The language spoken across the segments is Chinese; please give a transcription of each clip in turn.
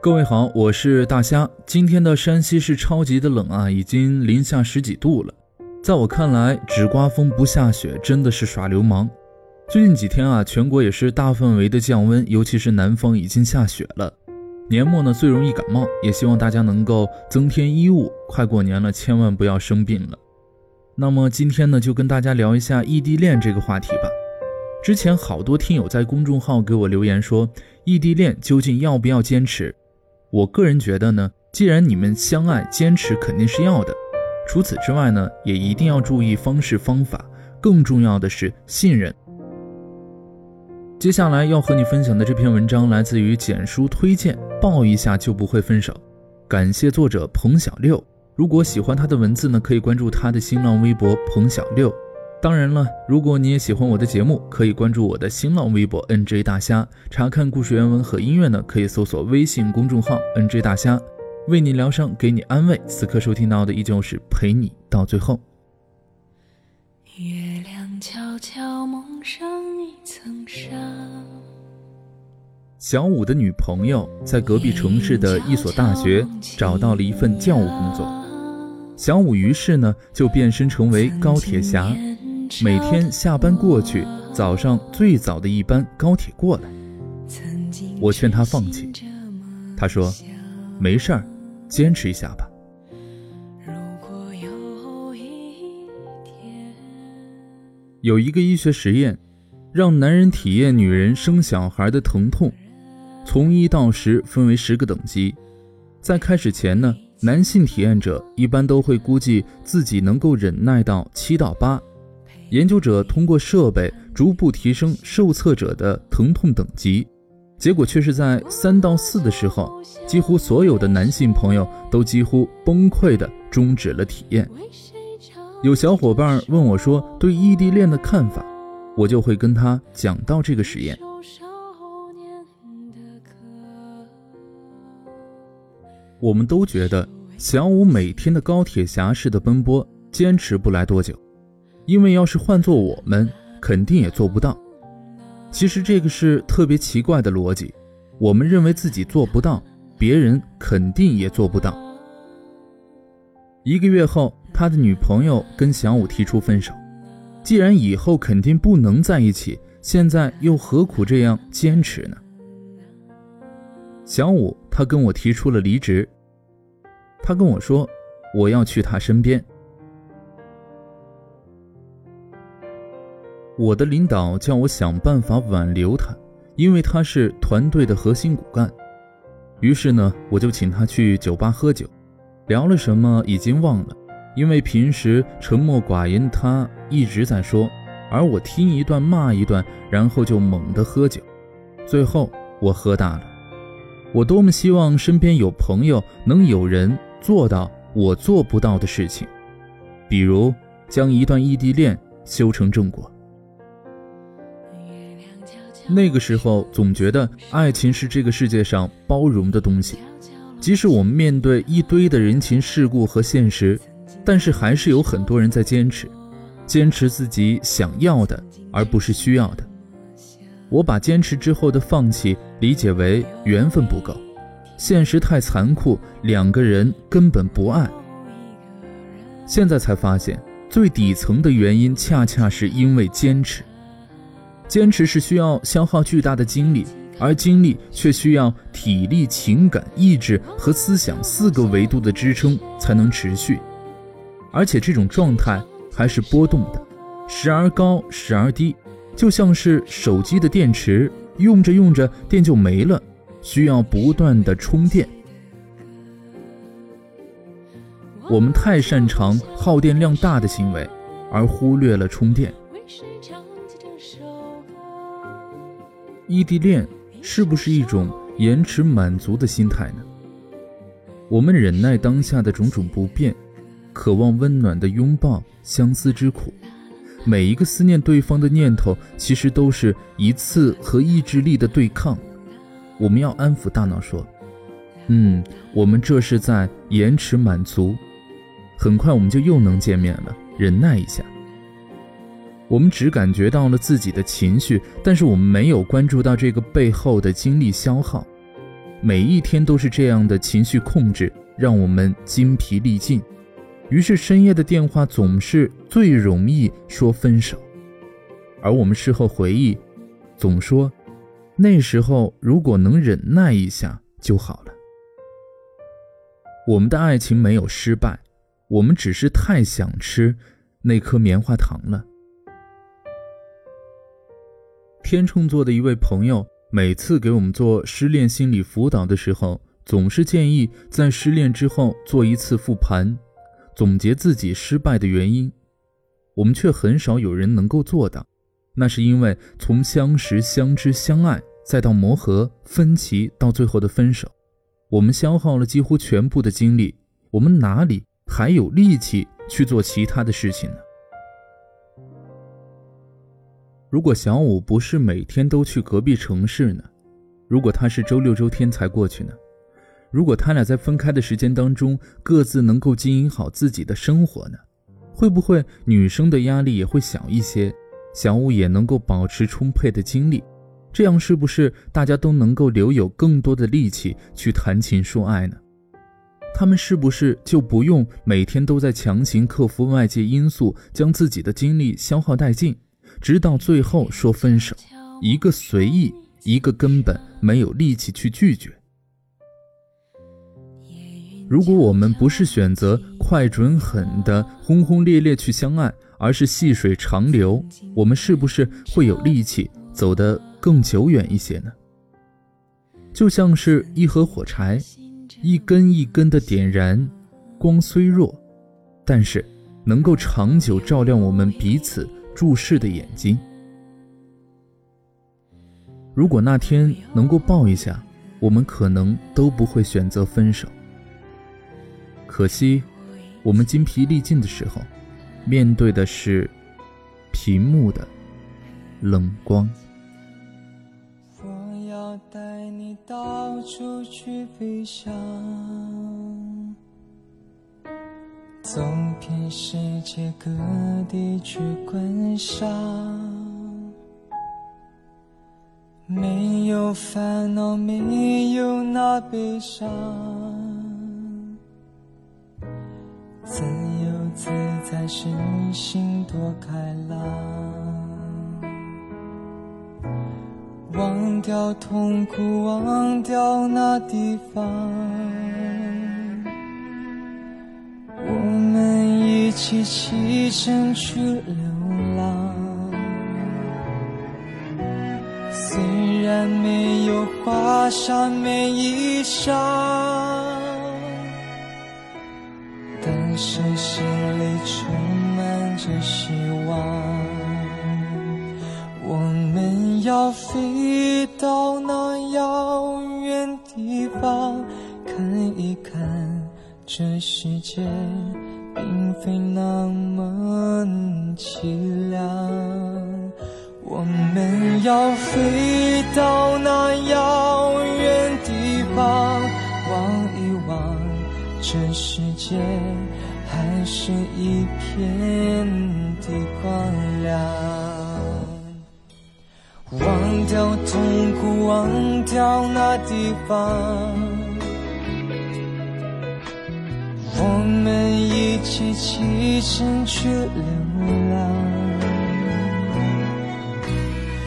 各位好，我是大虾。今天的山西是超级的冷啊，已经零下十几度了。在我看来，只刮风不下雪真的是耍流氓。最近几天啊，全国也是大范围的降温，尤其是南方已经下雪了。年末呢最容易感冒，也希望大家能够增添衣物。快过年了，千万不要生病了。那么今天呢，就跟大家聊一下异地恋这个话题吧。之前好多听友在公众号给我留言说，异地恋究竟要不要坚持？我个人觉得呢，既然你们相爱，坚持肯定是要的。除此之外呢，也一定要注意方式方法，更重要的是信任。接下来要和你分享的这篇文章来自于简书推荐，抱一下就不会分手。感谢作者彭小六。如果喜欢他的文字呢，可以关注他的新浪微博彭小六。当然了，如果你也喜欢我的节目，可以关注我的新浪微博 NJ 大虾。查看故事原文和音乐呢，可以搜索微信公众号 NJ 大虾，为你疗伤，给你安慰。此刻收听到的依旧是陪你到最后。月亮悄悄蒙上一层纱。小五的女朋友在隔壁城市的一所大学找到了一份教务工作，小五于是呢就变身成为高铁侠。每天下班过去，早上最早的一班高铁过来。我劝他放弃，他说：“没事儿，坚持一下吧。”有一个医学实验，让男人体验女人生小孩的疼痛，从一到十分为十个等级。在开始前呢，男性体验者一般都会估计自己能够忍耐到七到八。研究者通过设备逐步提升受测者的疼痛等级，结果却是在三到四的时候，几乎所有的男性朋友都几乎崩溃的终止了体验。有小伙伴问我说对异地恋的看法，我就会跟他讲到这个实验。我们都觉得小五每天的高铁侠式的奔波坚持不来多久。因为要是换做我们，肯定也做不到。其实这个是特别奇怪的逻辑，我们认为自己做不到，别人肯定也做不到。一个月后，他的女朋友跟小五提出分手。既然以后肯定不能在一起，现在又何苦这样坚持呢？小五他跟我提出了离职，他跟我说，我要去他身边。我的领导叫我想办法挽留他，因为他是团队的核心骨干。于是呢，我就请他去酒吧喝酒，聊了什么已经忘了，因为平时沉默寡言他一直在说，而我听一段骂一段，然后就猛地喝酒。最后我喝大了。我多么希望身边有朋友能有人做到我做不到的事情，比如将一段异地恋修成正果。那个时候总觉得爱情是这个世界上包容的东西，即使我们面对一堆的人情世故和现实，但是还是有很多人在坚持，坚持自己想要的，而不是需要的。我把坚持之后的放弃理解为缘分不够，现实太残酷，两个人根本不爱。现在才发现，最底层的原因恰恰是因为坚持。坚持是需要消耗巨大的精力，而精力却需要体力、情感、意志和思想四个维度的支撑才能持续，而且这种状态还是波动的，时而高，时而低，就像是手机的电池，用着用着电就没了，需要不断的充电。我们太擅长耗电量大的行为，而忽略了充电。异地恋是不是一种延迟满足的心态呢？我们忍耐当下的种种不便，渴望温暖的拥抱、相思之苦。每一个思念对方的念头，其实都是一次和意志力的对抗。我们要安抚大脑说：“嗯，我们这是在延迟满足，很快我们就又能见面了，忍耐一下。”我们只感觉到了自己的情绪，但是我们没有关注到这个背后的精力消耗。每一天都是这样的情绪控制，让我们精疲力尽。于是深夜的电话总是最容易说分手，而我们事后回忆，总说那时候如果能忍耐一下就好了。我们的爱情没有失败，我们只是太想吃那颗棉花糖了。天秤座的一位朋友每次给我们做失恋心理辅导的时候，总是建议在失恋之后做一次复盘。总结自己失败的原因，我们却很少有人能够做到。那是因为从相识、相知、相爱，再到磨合、分歧，到最后的分手，我们消耗了几乎全部的精力，我们哪里还有力气去做其他的事情呢？如果小五不是每天都去隔壁城市呢？如果他是周六周天才过去呢？如果他俩在分开的时间当中，各自能够经营好自己的生活呢？会不会女生的压力也会小一些？小五也能够保持充沛的精力，这样是不是大家都能够留有更多的力气去谈情说爱呢？他们是不是就不用每天都在强行克服外界因素，将自己的精力消耗殆尽，直到最后说分手？一个随意，一个根本没有力气去拒绝。如果我们不是选择快准狠的轰轰烈烈去相爱，而是细水长流，我们是不是会有力气走得更久远一些呢？就像是一盒火柴，一根一根的点燃，光虽弱，但是能够长久照亮我们彼此注视的眼睛。如果那天能够抱一下，我们可能都不会选择分手。可惜，我们精疲力尽的时候，面对的是屏幕的冷光。我要带你到处去飞翔，走遍世界各地去观赏，没有烦恼，没有那悲伤。自由自在，身心多开朗，忘掉痛苦，忘掉那地方，一起启程去流浪。虽然没有华厦美衣裳。但是心里充满着希望，我们要飞到那遥远地方，看一看这世界并非那么凄凉。我们要飞到那遥远地方，望一望这世界。还是一片的光亮，忘掉痛苦，忘掉那地方，我们一起启程去流浪。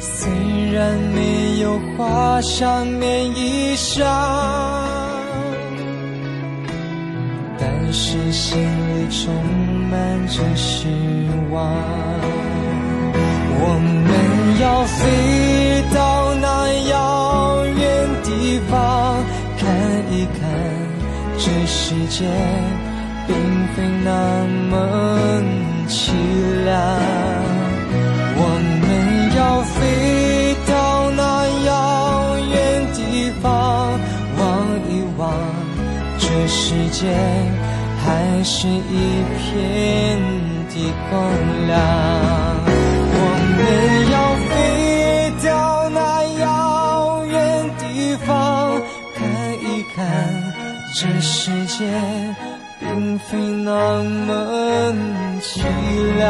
虽然没有华厦美衣裳。但是心里充满着希望，我们要飞到那遥远地方，看一看这世界并非那么凄凉。我们要飞到那遥远地方，望一望这世界。还是一片的光亮。我们要界并非那么凄凉。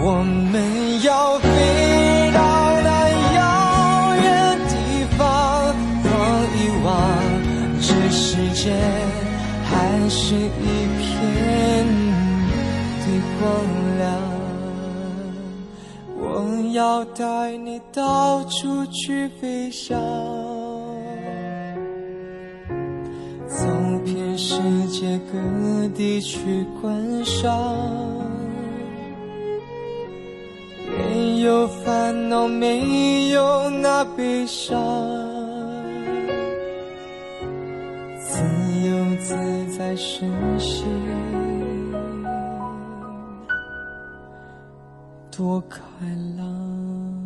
我们要飞到那遥远地方，望一望这世界还是一片的光亮。我要带你到处去飞翔。世界各地去观赏。没有烦恼，没有那悲伤，自由自在身心。多开朗。